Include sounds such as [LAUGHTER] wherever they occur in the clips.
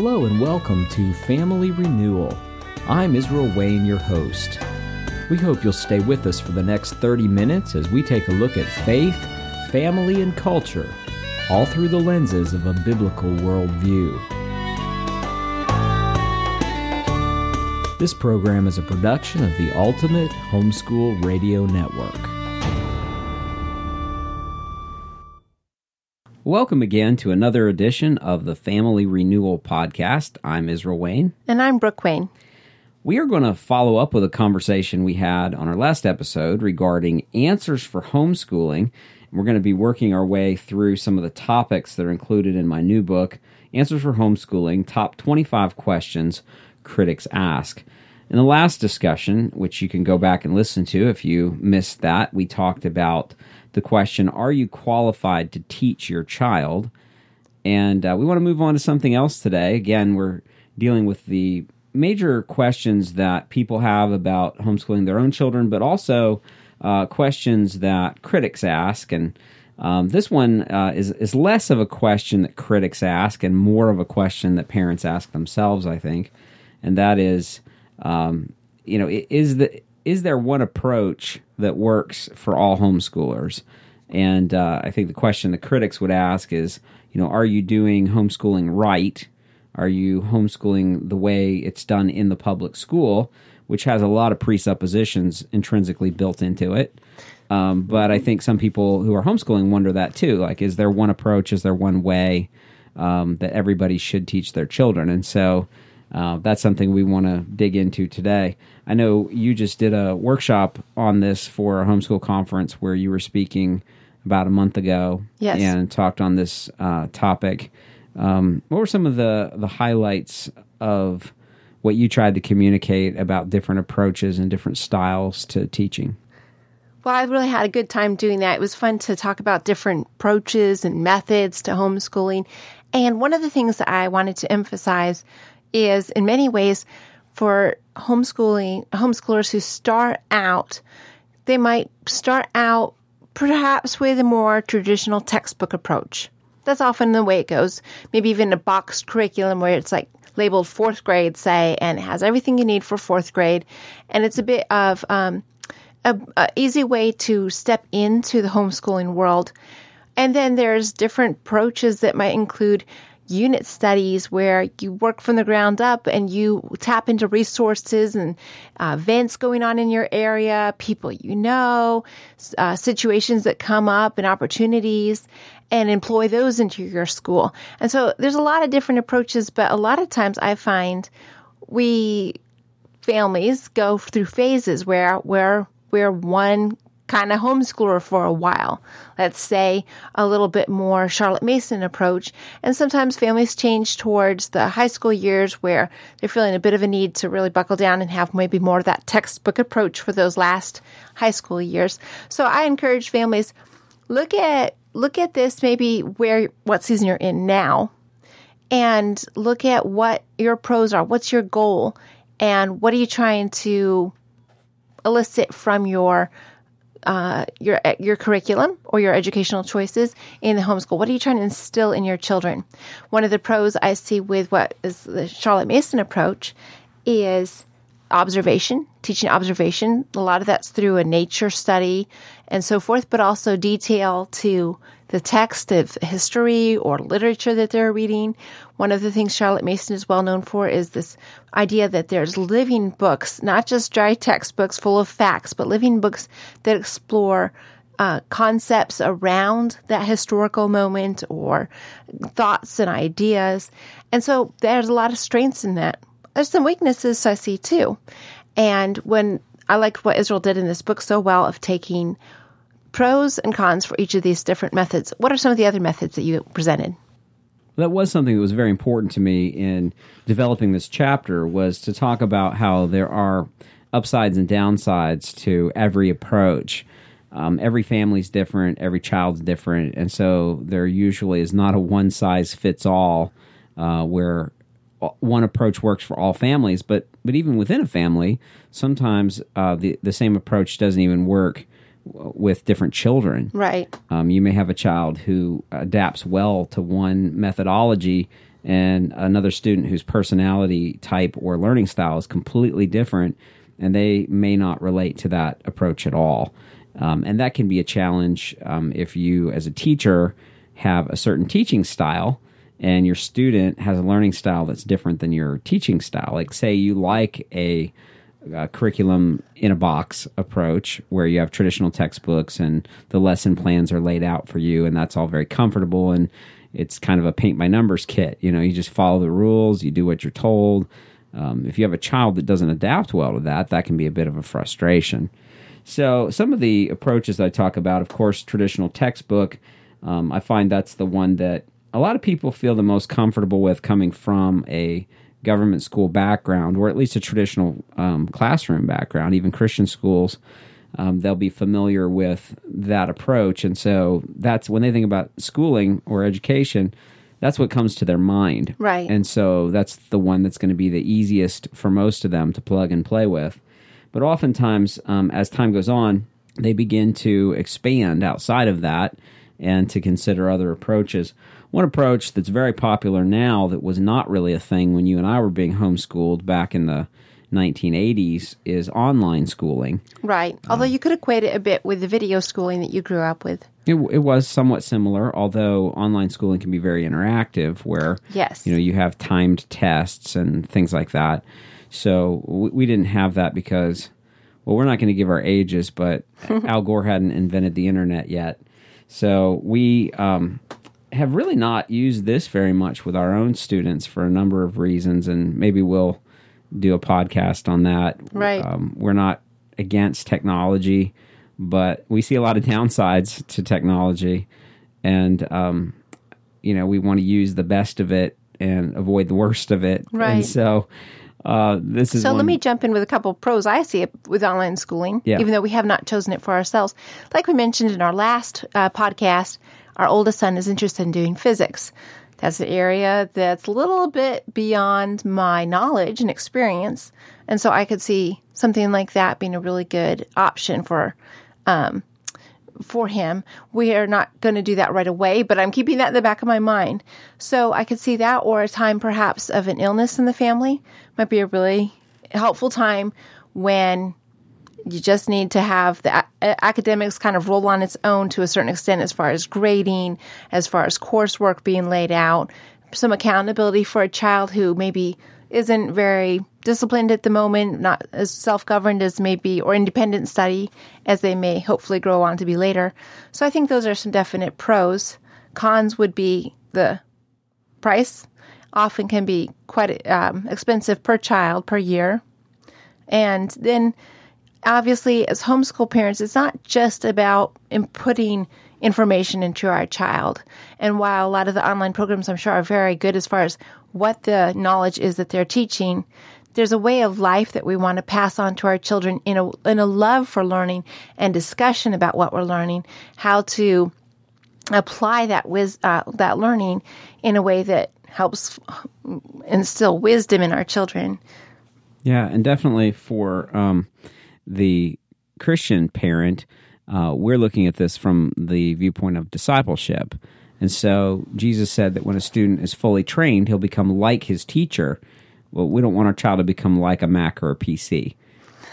Hello and welcome to Family Renewal. I'm Israel Wayne, your host. We hope you'll stay with us for the next 30 minutes as we take a look at faith, family, and culture, all through the lenses of a biblical worldview. This program is a production of the Ultimate Homeschool Radio Network. Welcome again to another edition of the Family Renewal Podcast. I'm Israel Wayne. And I'm Brook Wayne. We are going to follow up with a conversation we had on our last episode regarding answers for homeschooling. We're going to be working our way through some of the topics that are included in my new book, Answers for Homeschooling Top 25 Questions Critics Ask. In the last discussion, which you can go back and listen to if you missed that, we talked about the question Are you qualified to teach your child? And uh, we want to move on to something else today. Again, we're dealing with the major questions that people have about homeschooling their own children, but also uh, questions that critics ask. And um, this one uh, is is less of a question that critics ask and more of a question that parents ask themselves. I think, and that is, um, you know, is the is there one approach that works for all homeschoolers? And uh, I think the question the critics would ask is, you know, are you doing homeschooling right? Are you homeschooling the way it's done in the public school, which has a lot of presuppositions intrinsically built into it? Um, but I think some people who are homeschooling wonder that too. Like, is there one approach? Is there one way um, that everybody should teach their children? And so uh, that's something we want to dig into today. I know you just did a workshop on this for a homeschool conference where you were speaking about a month ago yes. and talked on this uh, topic. Um, what were some of the, the highlights of what you tried to communicate about different approaches and different styles to teaching? Well, I really had a good time doing that. It was fun to talk about different approaches and methods to homeschooling. And one of the things that I wanted to emphasize is in many ways for homeschooling homeschoolers who start out, they might start out perhaps with a more traditional textbook approach. That's often the way it goes. Maybe even a boxed curriculum where it's like labeled fourth grade, say, and it has everything you need for fourth grade. And it's a bit of um, a, a easy way to step into the homeschooling world. And then there's different approaches that might include unit studies where you work from the ground up and you tap into resources and uh, events going on in your area, people you know, uh, situations that come up and opportunities, and employ those into your school. And so there's a lot of different approaches, but a lot of times I find we families go through phases where where we're one kind of homeschooler for a while. Let's say a little bit more Charlotte Mason approach. And sometimes families change towards the high school years where they're feeling a bit of a need to really buckle down and have maybe more of that textbook approach for those last high school years. So I encourage families look at look at this maybe where what season you're in now and look at what your pros are. What's your goal? And what are you trying to elicit from your uh, your your curriculum or your educational choices in the homeschool? What are you trying to instill in your children? One of the pros I see with what is the Charlotte Mason approach is observation, teaching observation. A lot of that's through a nature study and so forth, but also detail to the text of history or literature that they're reading. One of the things Charlotte Mason is well known for is this idea that there's living books, not just dry textbooks full of facts, but living books that explore uh, concepts around that historical moment or thoughts and ideas. And so there's a lot of strengths in that. There's some weaknesses I see too. And when I like what Israel did in this book so well of taking pros and cons for each of these different methods. What are some of the other methods that you presented? That was something that was very important to me in developing this chapter was to talk about how there are upsides and downsides to every approach. Um, every family's different, every child's different, and so there usually is not a one size fits all uh, where one approach works for all families. But but even within a family, sometimes uh, the the same approach doesn't even work with different children. Right. Um, you may have a child who adapts well to one methodology and another student whose personality type or learning style is completely different, and they may not relate to that approach at all. Um, and that can be a challenge um, if you, as a teacher, have a certain teaching style and your student has a learning style that's different than your teaching style. Like, say you like a, a, curriculum in a box approach where you have traditional textbooks and the lesson plans are laid out for you, and that's all very comfortable and it's kind of a paint by numbers kit. You know, you just follow the rules, you do what you're told. Um, if you have a child that doesn't adapt well to that, that can be a bit of a frustration. So, some of the approaches I talk about, of course, traditional textbook, um, I find that's the one that a lot of people feel the most comfortable with coming from a government school background or at least a traditional um, classroom background, even Christian schools. Um, they'll be familiar with that approach. And so that's when they think about schooling or education, that's what comes to their mind. Right. And so that's the one that's going to be the easiest for most of them to plug and play with. But oftentimes, um, as time goes on, they begin to expand outside of that and to consider other approaches. One approach that's very popular now that was not really a thing when you and I were being homeschooled back in the 1980s is online schooling. Right. Although you could equate it a bit with the video schooling that you grew up with. It, it, was somewhat similar, although online schooling can be very interactive, where yes, you know you have timed tests and things like that. So we, we didn't have that because, well, we're not going to give our ages, but [LAUGHS] Al Gore hadn't invented the internet yet, so we um, have really not used this very much with our own students for a number of reasons, and maybe we'll do a podcast on that. Right. Um, we're not against technology, but we see a lot of downsides to technology, and um, you know we want to use the best of it and avoid the worst of it. Right. And so. Uh, this is so. one, let me jump in with a couple of pros I see with online schooling, Yeah. even though we have not chosen it for ourselves. Like we mentioned in our last uh, podcast, our oldest son is interested in doing physics. That's an area that's a little bit beyond my knowledge and experience, and so I could see something like that being a really good option for um, for him. We are not going to do that right away, but I'm keeping that in the back of my mind. So I could see that, or a time perhaps of an illness in the family might be a really helpful time when you just need to have the a- academics kind of roll on its own to a certain extent as far as grading, as far as coursework being laid out, some accountability for a child who maybe isn't very disciplined at the moment, not as self governed as maybe, or independent study as they may hopefully grow on to be later. So I think those are some definite pros. Cons would be the price, often can be quite um, expensive per child per year. And then obviously, as homeschool parents, it's not just about inputting information into our child. And while a lot of the online programs, I'm sure, are very good as far as what the knowledge is that they're teaching, there's a way of life that we want to pass on to our children in a in a love for learning and discussion about what we're learning, how to apply that wis- uh, that learning in a way that helps instill wisdom in our children. Yeah, and definitely for um, the Christian parent, uh, we're looking at this from the viewpoint of discipleship. And so Jesus said that when a student is fully trained, he'll become like his teacher. Well, we don't want our child to become like a Mac or a PC.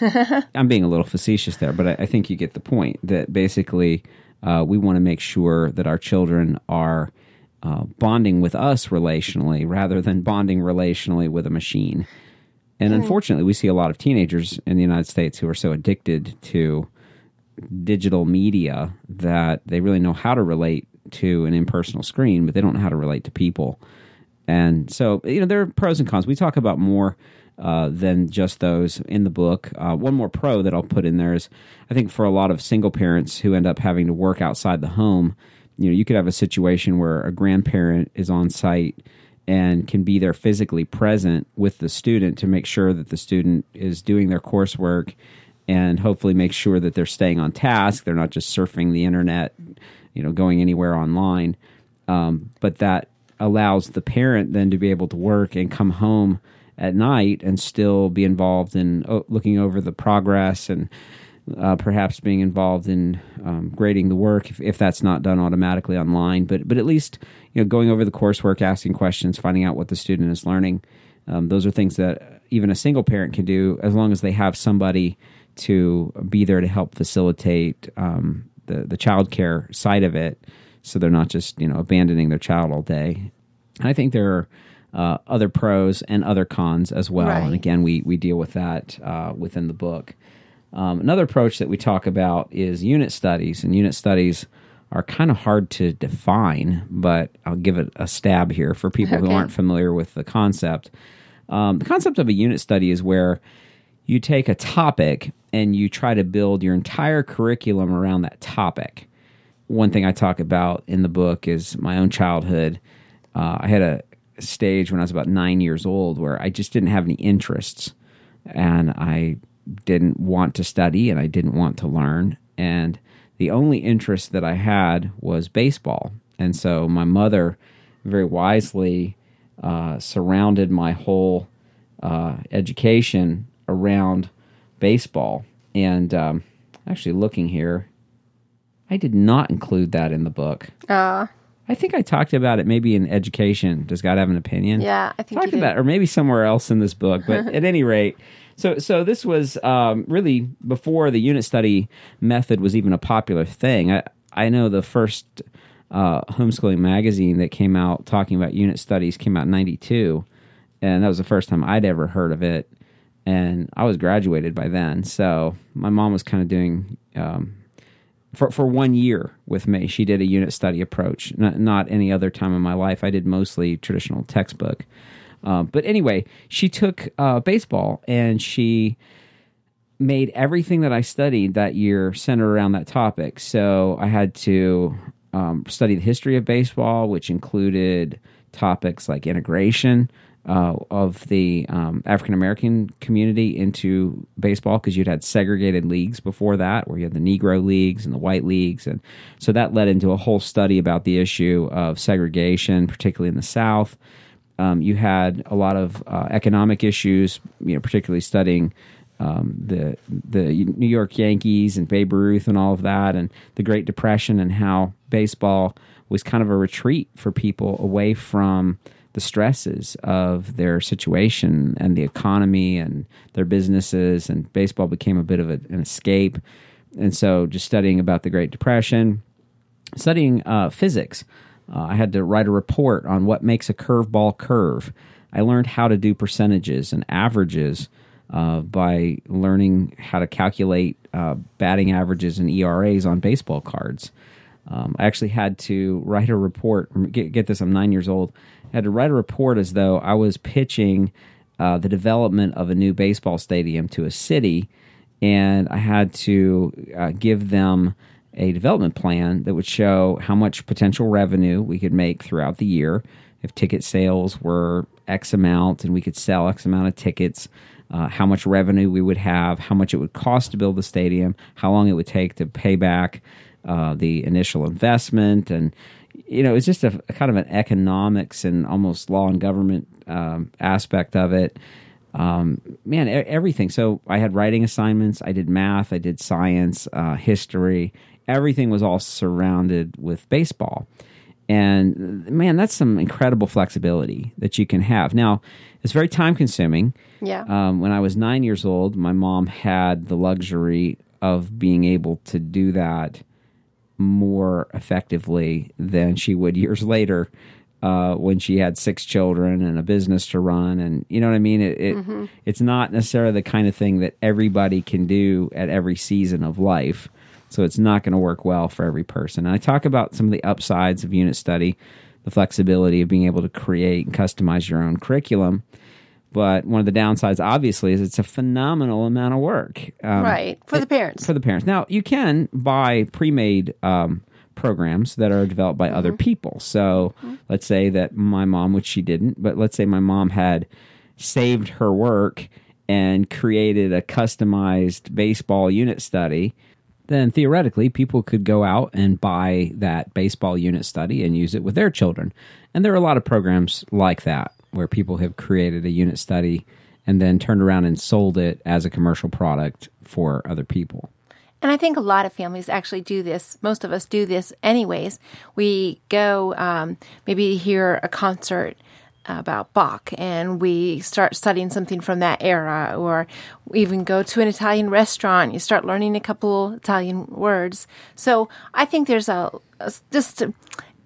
[LAUGHS] I'm being a little facetious there, but I, I think you get the point that basically uh, we want to make sure that our children are uh, bonding with us relationally rather than bonding relationally with a machine. And unfortunately, we see a lot of teenagers in the United States who are so addicted to digital media that they really know how to relate to an impersonal screen, but they don't know how to relate to people. And so, you know, there are pros and cons. We talk about more uh, than just those in the book. Uh, one more pro that I'll put in there is I think for a lot of single parents who end up having to work outside the home, you know, you could have a situation where a grandparent is on site and can be there physically present with the student to make sure that the student is doing their coursework and hopefully make sure that they're staying on task. They're not just surfing the internet, you know, going anywhere online. Um, but that allows the parent then to be able to work and come home at night and still be involved in oh, looking over the progress and uh, perhaps being involved in um, grading the work if, if that's not done automatically online. But but at least you know going over the coursework, asking questions, finding out what the student is learning. Um, those are things that even a single parent can do as long as they have somebody to be there to help facilitate um, the the child care side of it, so they're not just you know abandoning their child all day. And I think there are uh, other pros and other cons as well. Right. And again, we we deal with that uh, within the book. Um, another approach that we talk about is unit studies, and unit studies are kind of hard to define, but I'll give it a stab here for people who aren't familiar with the concept. Um, the concept of a unit study is where you take a topic and you try to build your entire curriculum around that topic. One thing I talk about in the book is my own childhood. Uh, I had a stage when I was about nine years old where I just didn't have any interests and I didn't want to study and I didn't want to learn. And the only interest that I had was baseball. And so my mother very wisely uh, surrounded my whole uh, education around baseball. And um, actually, looking here, I did not include that in the book. Uh, I think I talked about it maybe in education. Does God have an opinion? yeah, I think talked about, or maybe somewhere else in this book. But [LAUGHS] at any rate, so so this was um, really before the unit study method was even a popular thing. I I know the first uh, homeschooling magazine that came out talking about unit studies came out in '92, and that was the first time I'd ever heard of it. And I was graduated by then, so my mom was kind of doing. Um, for for one year with me. She did a unit study approach, not, not any other time in my life. I did mostly traditional textbook. Uh, but anyway, she took uh, baseball and she made everything that I studied that year center around that topic. So I had to um, study the history of baseball, which included topics like integration uh, of the um, African American community into baseball, because you'd had segregated leagues before that, where you had the Negro leagues and the white leagues, and so that led into a whole study about the issue of segregation, particularly in the South. Um, you had a lot of uh, economic issues, you know, particularly studying um, the the New York Yankees and Babe Ruth and all of that, and the Great Depression, and how baseball was kind of a retreat for people away from the stresses of their situation and the economy and their businesses, and baseball became a bit of a, an escape. And so, just studying about the Great Depression, studying uh, physics. Uh, I had to write a report on what makes a curveball curve. I learned how to do percentages and averages uh, by learning how to calculate uh, batting averages and ERAs on baseball cards. Um, I actually had to write a report. Get, get this, I'm nine years old. I had to write a report as though I was pitching uh, the development of a new baseball stadium to a city, and I had to uh, give them a development plan that would show how much potential revenue we could make throughout the year if ticket sales were X amount and we could sell X amount of tickets, uh, how much revenue we would have, how much it would cost to build the stadium, how long it would take to pay back uh, the initial investment, and you know it's just a, a kind of an economics and almost law and government um, aspect of it. Um, man, everything. So I had writing assignments. I did math. I did science, uh, history. Everything was all surrounded with baseball. And man, that's some incredible flexibility that you can have. Now, it's very time consuming. Yeah. Um, when I was nine years old, my mom had the luxury of being able to do that more effectively than she would years later uh, when she had six children and a business to run. And you know what I mean? It, it it's not necessarily the kind of thing that everybody can do at every season of life. So it's not going to work well for every person. And I talk about some of the upsides of unit study, the flexibility of being able to create and customize your own curriculum. But one of the downsides, obviously, is it's a phenomenal amount of work. Um, right. For the parents. for the parents. Now you can buy pre-made um, programs that are developed by other people. So let's say that my mom, which she didn't, but let's say my mom had saved her work and created a customized baseball unit study. Then theoretically, people could go out and buy that baseball unit study and use it with their children. And there are a lot of programs like that where people have created a unit study and then turned around and sold it as a commercial product for other people. And I think a lot of families actually do this. Most of us do this anyways. We go um, maybe hear a concert about Bach and we start studying something from that era or even go to an Italian restaurant you start learning a couple Italian words. So I think there's a, a just a,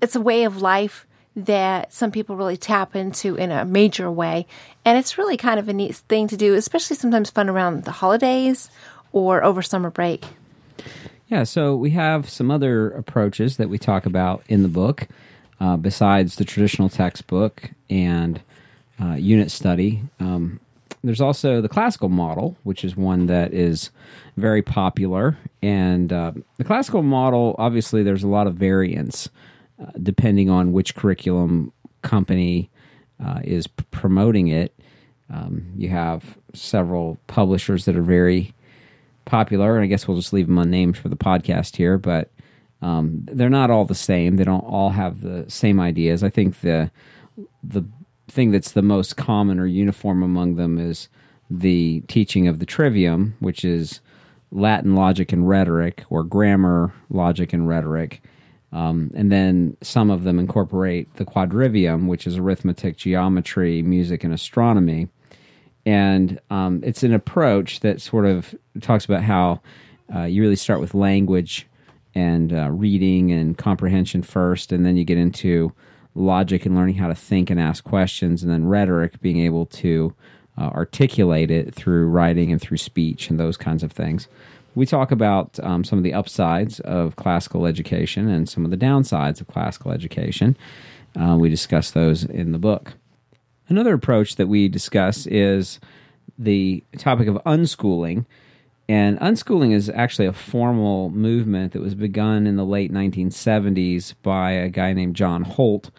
it's a way of life that some people really tap into in a major way and it's really kind of a neat thing to do especially sometimes fun around the holidays or over summer break. Yeah so we have some other approaches that we talk about in the book uh, besides the traditional textbook and uh, unit study. Um, there's also the classical model, which is one that is very popular. And uh, the classical model, obviously, there's a lot of variance uh, depending on which curriculum company uh, is p- promoting it. Um, you have several publishers that are very popular, and I guess we'll just leave them unnamed for the podcast here, but um, they're not all the same. They don't all have the same ideas. I think the the thing that's the most common or uniform among them is the teaching of the trivium, which is Latin logic and rhetoric, or grammar, logic, and rhetoric. Um, and then some of them incorporate the quadrivium, which is arithmetic, geometry, music, and astronomy. And um, it's an approach that sort of talks about how uh, you really start with language and uh, reading and comprehension first, and then you get into logic and learning how to think and ask questions, and then rhetoric, being able to uh, articulate it through writing and through speech and those kinds of things. We talk about um, some of the upsides of classical education and some of the downsides of classical education. Uh, we discuss those in the book. Another approach that we discuss is the topic of unschooling and unschooling is actually a formal movement that was begun in the late 1970s by a guy named John Holt.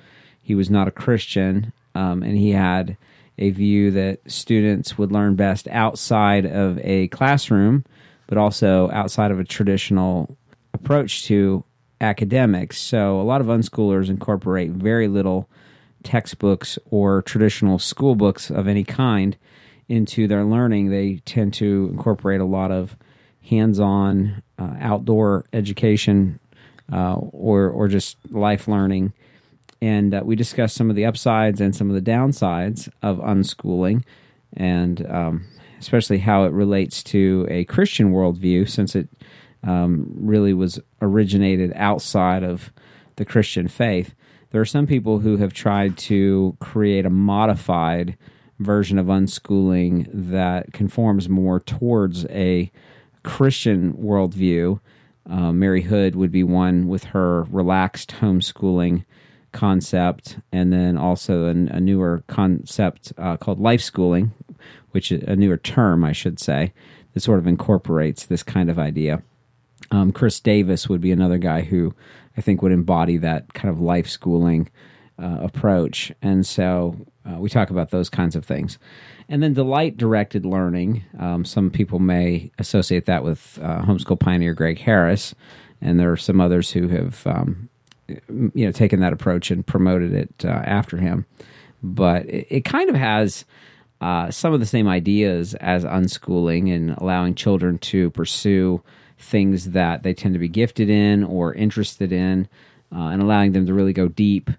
He was not a Christian, um, and he had a view that students would learn best outside of a classroom, but also outside of a traditional approach to academics. So a lot of unschoolers incorporate very little textbooks or traditional school books of any kind into their learning, they tend to incorporate a lot of hands-on uh, outdoor education uh, or or just life learning. And uh, we discussed some of the upsides and some of the downsides of unschooling, and um, especially how it relates to a Christian worldview, since it um, really was originated outside of the Christian faith. There are some people who have tried to create a modified version of unschooling that conforms more towards a Christian worldview. Uh, Mary Hood would be one with her relaxed homeschooling concept, and then also a, a newer concept uh, called life schooling, which is a newer term, I should say, that sort of incorporates this kind of idea. Um, Chris Davis would be another guy who I think would embody that kind of life schooling uh, approach. And so uh, we talk about those kinds of things. And then delight directed learning. Um, some people may associate that with uh, homeschool pioneer Gregg Harris, and there are some others who have um, you know taken that approach and promoted it uh, after him. But it, it kind of has uh, some of the same ideas as unschooling and allowing children to pursue things that they tend to be gifted in or interested in, uh, and allowing them to really go deep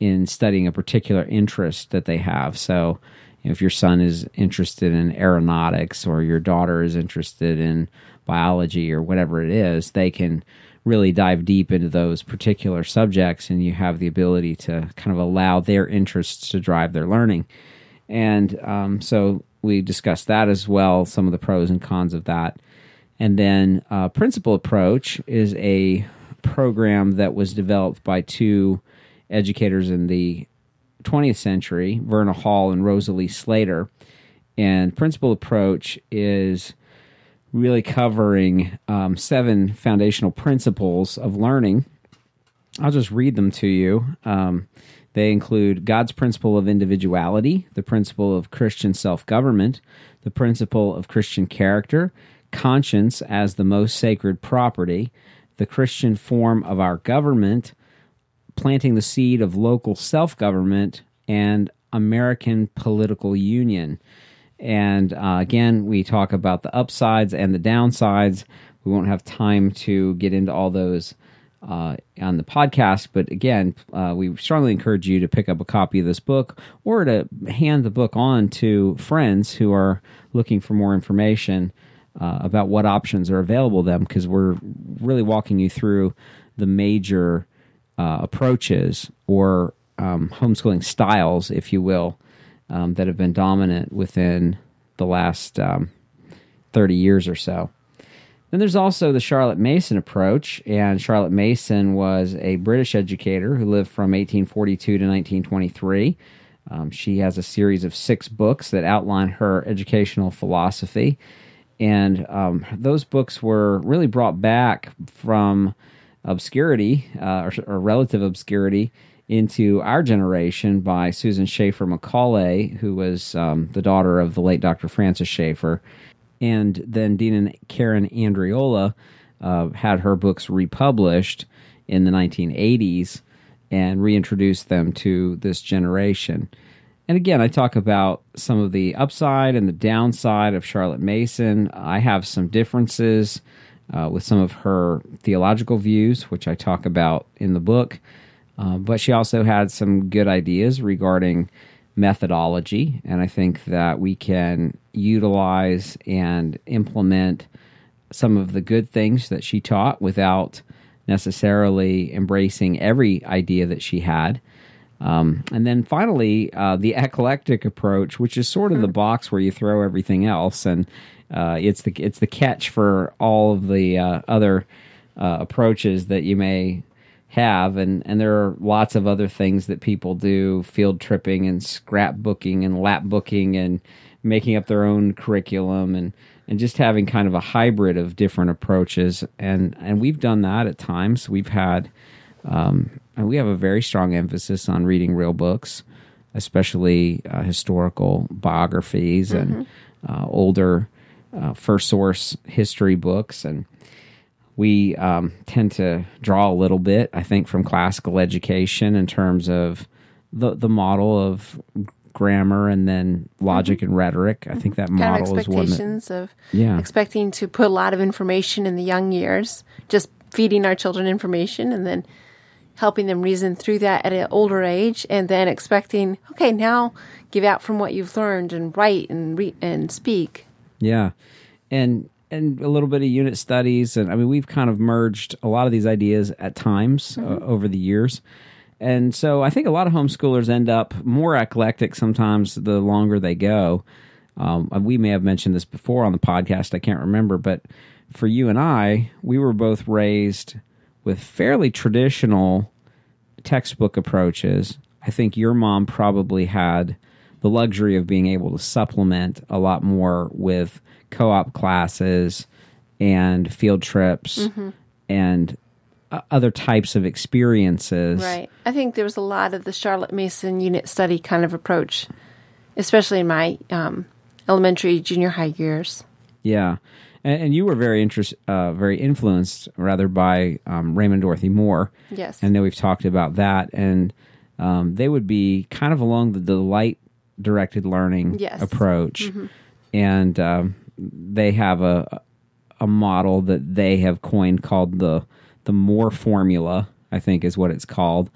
in studying a particular interest that they have. So, if your son is interested in aeronautics or your daughter is interested in biology or whatever it is, they can really dive deep into those particular subjects and you have the ability to kind of allow their interests to drive their learning. And um, so we discussed that as well, some of the pros and cons of that. And then uh, Principle Approach is a program that was developed by two educators in the 20th century, Verna Hall and Rosalie Slater. And Principle Approach is really covering um, seven foundational principles of learning. I'll just read them to you. Um, they include God's principle of individuality, the principle of Christian self government, the principle of Christian character, conscience as the most sacred property, the Christian form of our government, planting the seed of local self government and American political union. And uh, again, we talk about the upsides and the downsides. we won't have time to get into all those uh, on the podcast. But again, uh, we strongly encourage you to pick up a copy of this book or to hand the book on to friends who are looking for more information uh, about what options are available to them because we're really walking you through the major uh, approaches or um, homeschooling styles, if you will, um, that have been dominant within the last um, 30 years or so. Then there's also the Charlotte Mason approach, and Charlotte Mason was a British educator who lived from 1842 to 1923. Um, she has a series of six books that outline her educational philosophy, and um, those books were really brought back from obscurity uh, or, or, relative obscurity into our generation by Susan Schaeffer Macaulay, who was um, the daughter of the late Dr. Francis Schaeffer and then Dean and Karen Andreola uh, had her books republished in the 1980s and reintroduced them to this generation. And again, I talk about some of the upside and the downside of Charlotte Mason. I have some differences uh, with some of her theological views, which I talk about in the book. Uh, but she also had some good ideas regarding methodology. And I think that we can utilize and implement some of the good things that she taught without necessarily embracing every idea that she had. Um, and then finally, uh, the eclectic approach, which is sort of the mm-hmm. box where you throw everything else, and uh, it's the it's the catch for all of the uh, other uh, approaches that you may have. And and there are lots of other things that people do field tripping and scrapbooking and lap booking and making up their own curriculum and and just having kind of a hybrid of different approaches. And and we've done that at times. We've had um, and we have a very strong emphasis on reading real books especially uh, historical biographies mm-hmm. and uh, older uh, first source history books and we um, tend to draw a little bit, I think, from classical education in terms of the the model of grammar and then logic mm-hmm. and rhetoric. I think that kind model of is one that, of yeah. expecting to put a lot of information in the young years, just feeding our children information and then helping them reason through that at an older age, and then expecting, okay, now give out from what you've learned and write and read and speak. Yeah, and and a little bit of unit studies and i mean we've kind of merged a lot of these ideas at times uh, mm-hmm. uh, over the years. And so i think a lot of homeschoolers end up more eclectic sometimes the longer they go. Um, we may have mentioned this before on the podcast i can't remember but for you and i we were both raised with fairly traditional textbook approaches. I think your mom probably had the luxury of being able to supplement a lot more with co-op classes and field trips mm-hmm. and uh, other types of experiences. Right. I think there was a lot of the Charlotte Mason unit study kind of approach, especially in my um, elementary, junior high years. Yeah. And, and you were very interest, uh, very influenced rather by um, Raymond Dorothy Moore. Yes. And then we've talked about that. And um, they would be kind of along the delight directed learning yes. approach. Mm-hmm. And um, they have a a model that they have coined called the the Moore formula. I think is what it's called,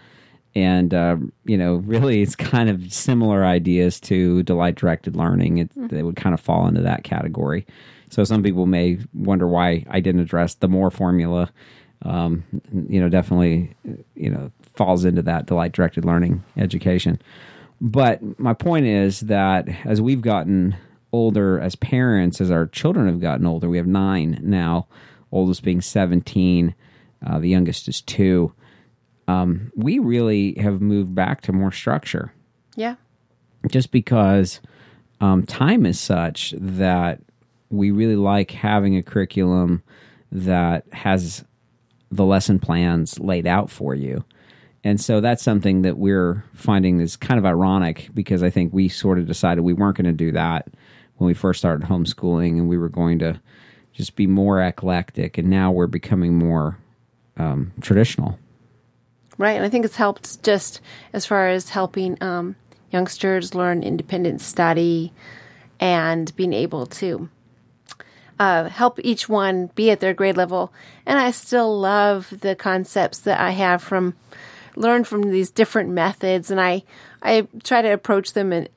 and uh, you know, really, it's kind of similar ideas to delight directed learning. It mm-hmm. they would kind of fall into that category. So some people may wonder why I didn't address the Moore formula. Um, you know, definitely, you know, falls into that delight directed learning education. But my point is that as we've gotten older as parents, as our children have gotten older. We have nine now, oldest being 17, uh, the youngest is two. Um, we really have moved back to more structure. Yeah. Just because um, time is such that we really like having a curriculum that has the lesson plans laid out for you. And so that's something that we're finding is kind of ironic because I think we sort of decided we weren't going to do that when we first started homeschooling and we were going to just be more eclectic. And now we're becoming more um, traditional. Right. And i think it's helped just as far as helping um, youngsters learn independent study and being able to uh, help each one be at their grade level. And I still love the concepts that I have from learn from these different methods, and I I try to approach them and.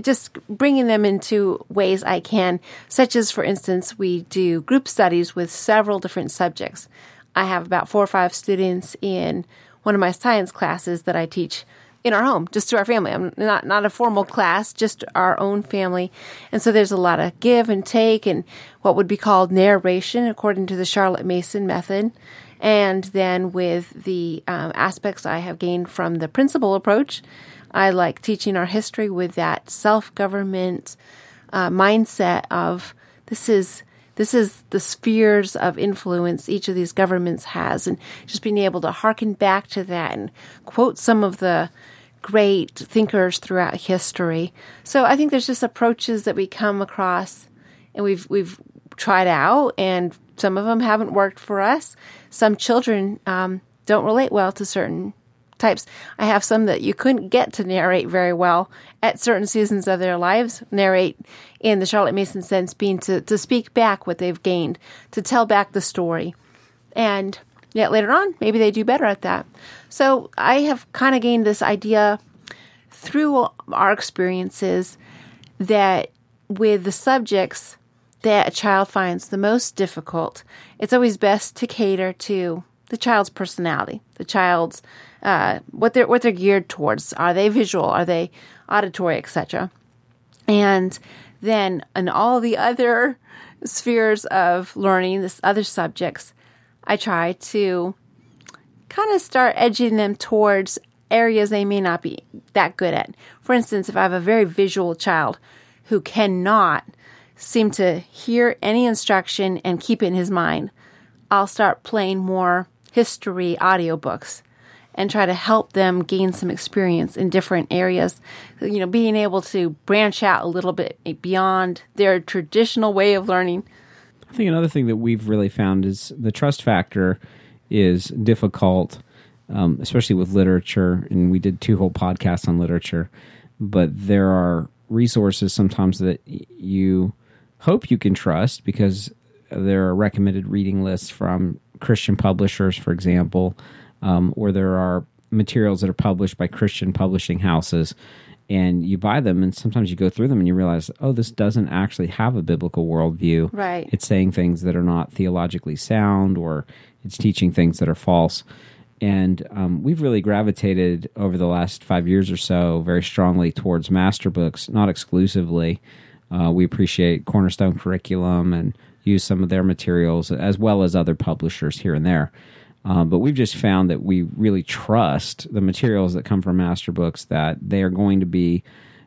just bringing them into ways I can, such as, for instance, we do group studies with several different subjects. I have about four or five students in one of my science classes that I teach in our home, just to our family. I'm not not a formal class, just our own family. And so there's a lot of give and take and what would be called narration according to the Charlotte Mason method. And then with the um, aspects I have gained from the principle approach, I like teaching our history with that self government uh, mindset of this is this is the spheres of influence each of these governments has, and just being able to harken back to that and quote some of the great thinkers throughout history. So I think there's just approaches that we come across and we've we've tried out, and some of them haven't worked for us. Some children um, don't relate well to certain types. I have some that you couldn't get to narrate very well at certain seasons of their lives. Narrate in the Charlotte Mason sense being to, to speak back what they've gained, to tell back the story. And yet later on, maybe they do better at that. So I have kind of gained this idea through our experiences that with the subjects that a child finds the most difficult, it's always best to cater to the child's personality, the child's uh, what they're what they're geared towards. Are they visual? Are they auditory, etc. And then in all the other spheres of learning, this other subjects, I try to kind of start edging them towards areas they may not be that good at. For instance, if I have a very visual child who cannot seem to hear any instruction and keep it in his mind, I'll start playing more history audiobooks and try to help them gain some experience in different areas. You know, being able to branch out a little bit beyond their traditional way of learning. I think another thing that we've really found is the trust factor is difficult, um, especially with literature. And we did two whole podcasts on literature, but there are resources sometimes that you hope you can trust because there are recommended reading lists from Christian publishers, for example, um, or there are materials that are published by Christian publishing houses. And you buy them, and sometimes you go through them and you realize, oh, this doesn't actually have a biblical worldview. Right. It's saying things that are not theologically sound, or it's teaching things that are false. And um, we've really gravitated over the last five years or so very strongly towards master books, not exclusively. Uh, we appreciate Cornerstone Curriculum and use some of their materials as well as other publishers here and there. Um, but we've just found that we really trust the materials that come from master books that they are going to be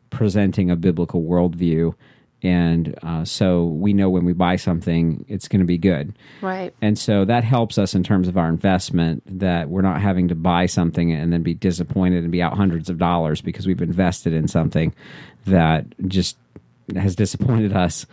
presenting a biblical worldview. And uh, so we know when we buy something, it's going to be good. Right. And so that helps us in terms of our investment that we're not having to buy something and then be disappointed and be out hundreds of dollars because we've invested in something that just has disappointed us.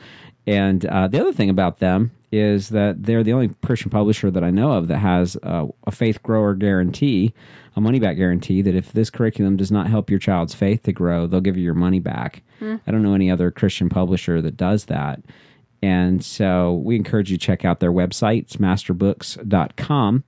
And uh, the other thing about them is that they're the only Christian publisher that I know of that has uh, a faith grower guarantee, a money back guarantee that if this curriculum does not help your child's faith to grow, they'll give you your money back. Mm. I don't know any other Christian publisher that does that. And so we encourage you to check out their website, it's masterbooks.com.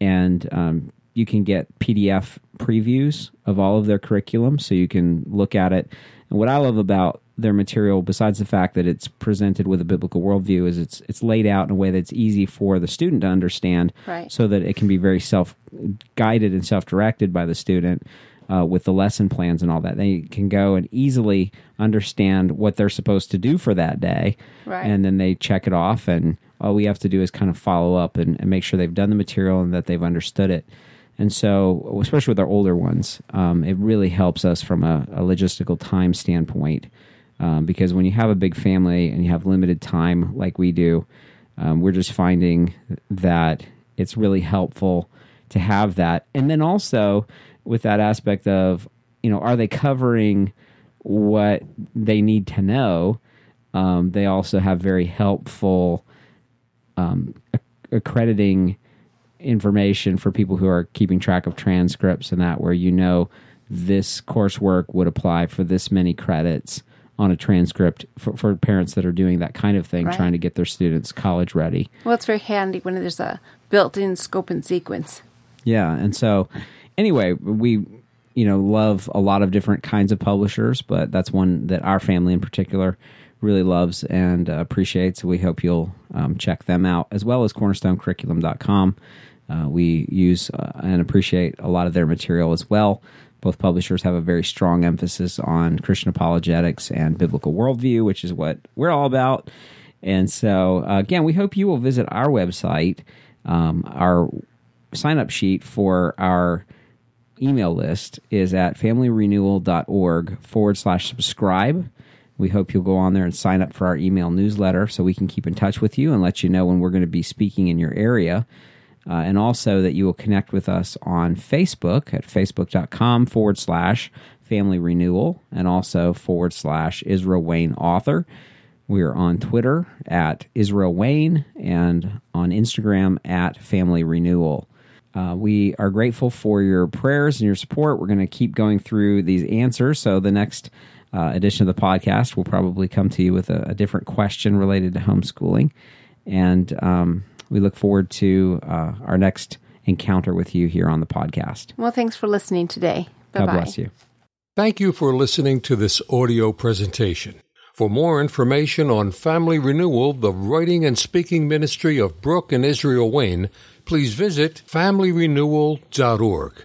And um, you can get PDF previews of all of their curriculum so you can look at it. And what I love about their material, besides the fact that it's presented with a biblical worldview, is it's it's laid out in a way that's easy for the student to understand, right. so that it can be very self guided and self directed by the student. Uh, with the lesson plans and all that, they can go and easily understand what they're supposed to do for that day, right. and then they check it off. And all we have to do is kind of follow up and, and make sure they've done the material and that they've understood it. And so, especially with our older ones, um, it really helps us from a, a logistical time standpoint um, because when you have a big family and you have limited time like we do, um, we're just finding that it's really helpful to have that. And then also with that aspect of, you know, are they covering what they need to know? Um, they also have very helpful um, accrediting information for people who are keeping track of transcripts and that, where you know this coursework would apply for this many credits on a transcript for, for parents that are doing that kind of thing, Right. trying to get their students college ready. Well, it's very handy when there's a built-in scope and sequence. Yeah, and so anyway, we you know love a lot of different kinds of publishers, but that's one that our family in particular really loves and uh, appreciates. We hope you'll um, check them out as well as cornerstonecurriculum.com. Uh, we use uh, and appreciate a lot of their material as well. Both publishers have a very strong emphasis on Christian apologetics and biblical worldview, which is what we're all about. And so, uh, again, we hope you will visit our website. Um, our sign up sheet for our email list is at familyrenewal.org forward slash subscribe. We hope you'll go on there and sign up for our email newsletter so we can keep in touch with you and let you know when we're going to be speaking in your area. Uh, and also that you will connect with us on Facebook at facebook.com forward slash family renewal and also forward slash Israel Wayne author. We are on Twitter at Israel Wayne and on Instagram at Family Renewal. Uh, we are grateful for your prayers and your support. We're going to keep going through these answers. So the next uh, edition of the podcast will probably come to you with a, a different question related to homeschooling. And um, we look forward to uh, our next encounter with you here on the podcast. Well, thanks for listening today. Bye God bye. bless you. Thank you for listening to this audio presentation. For more information on Family Renewal, the writing and speaking ministry of Brook and Israel Wayne, please visit familyrenewal.org.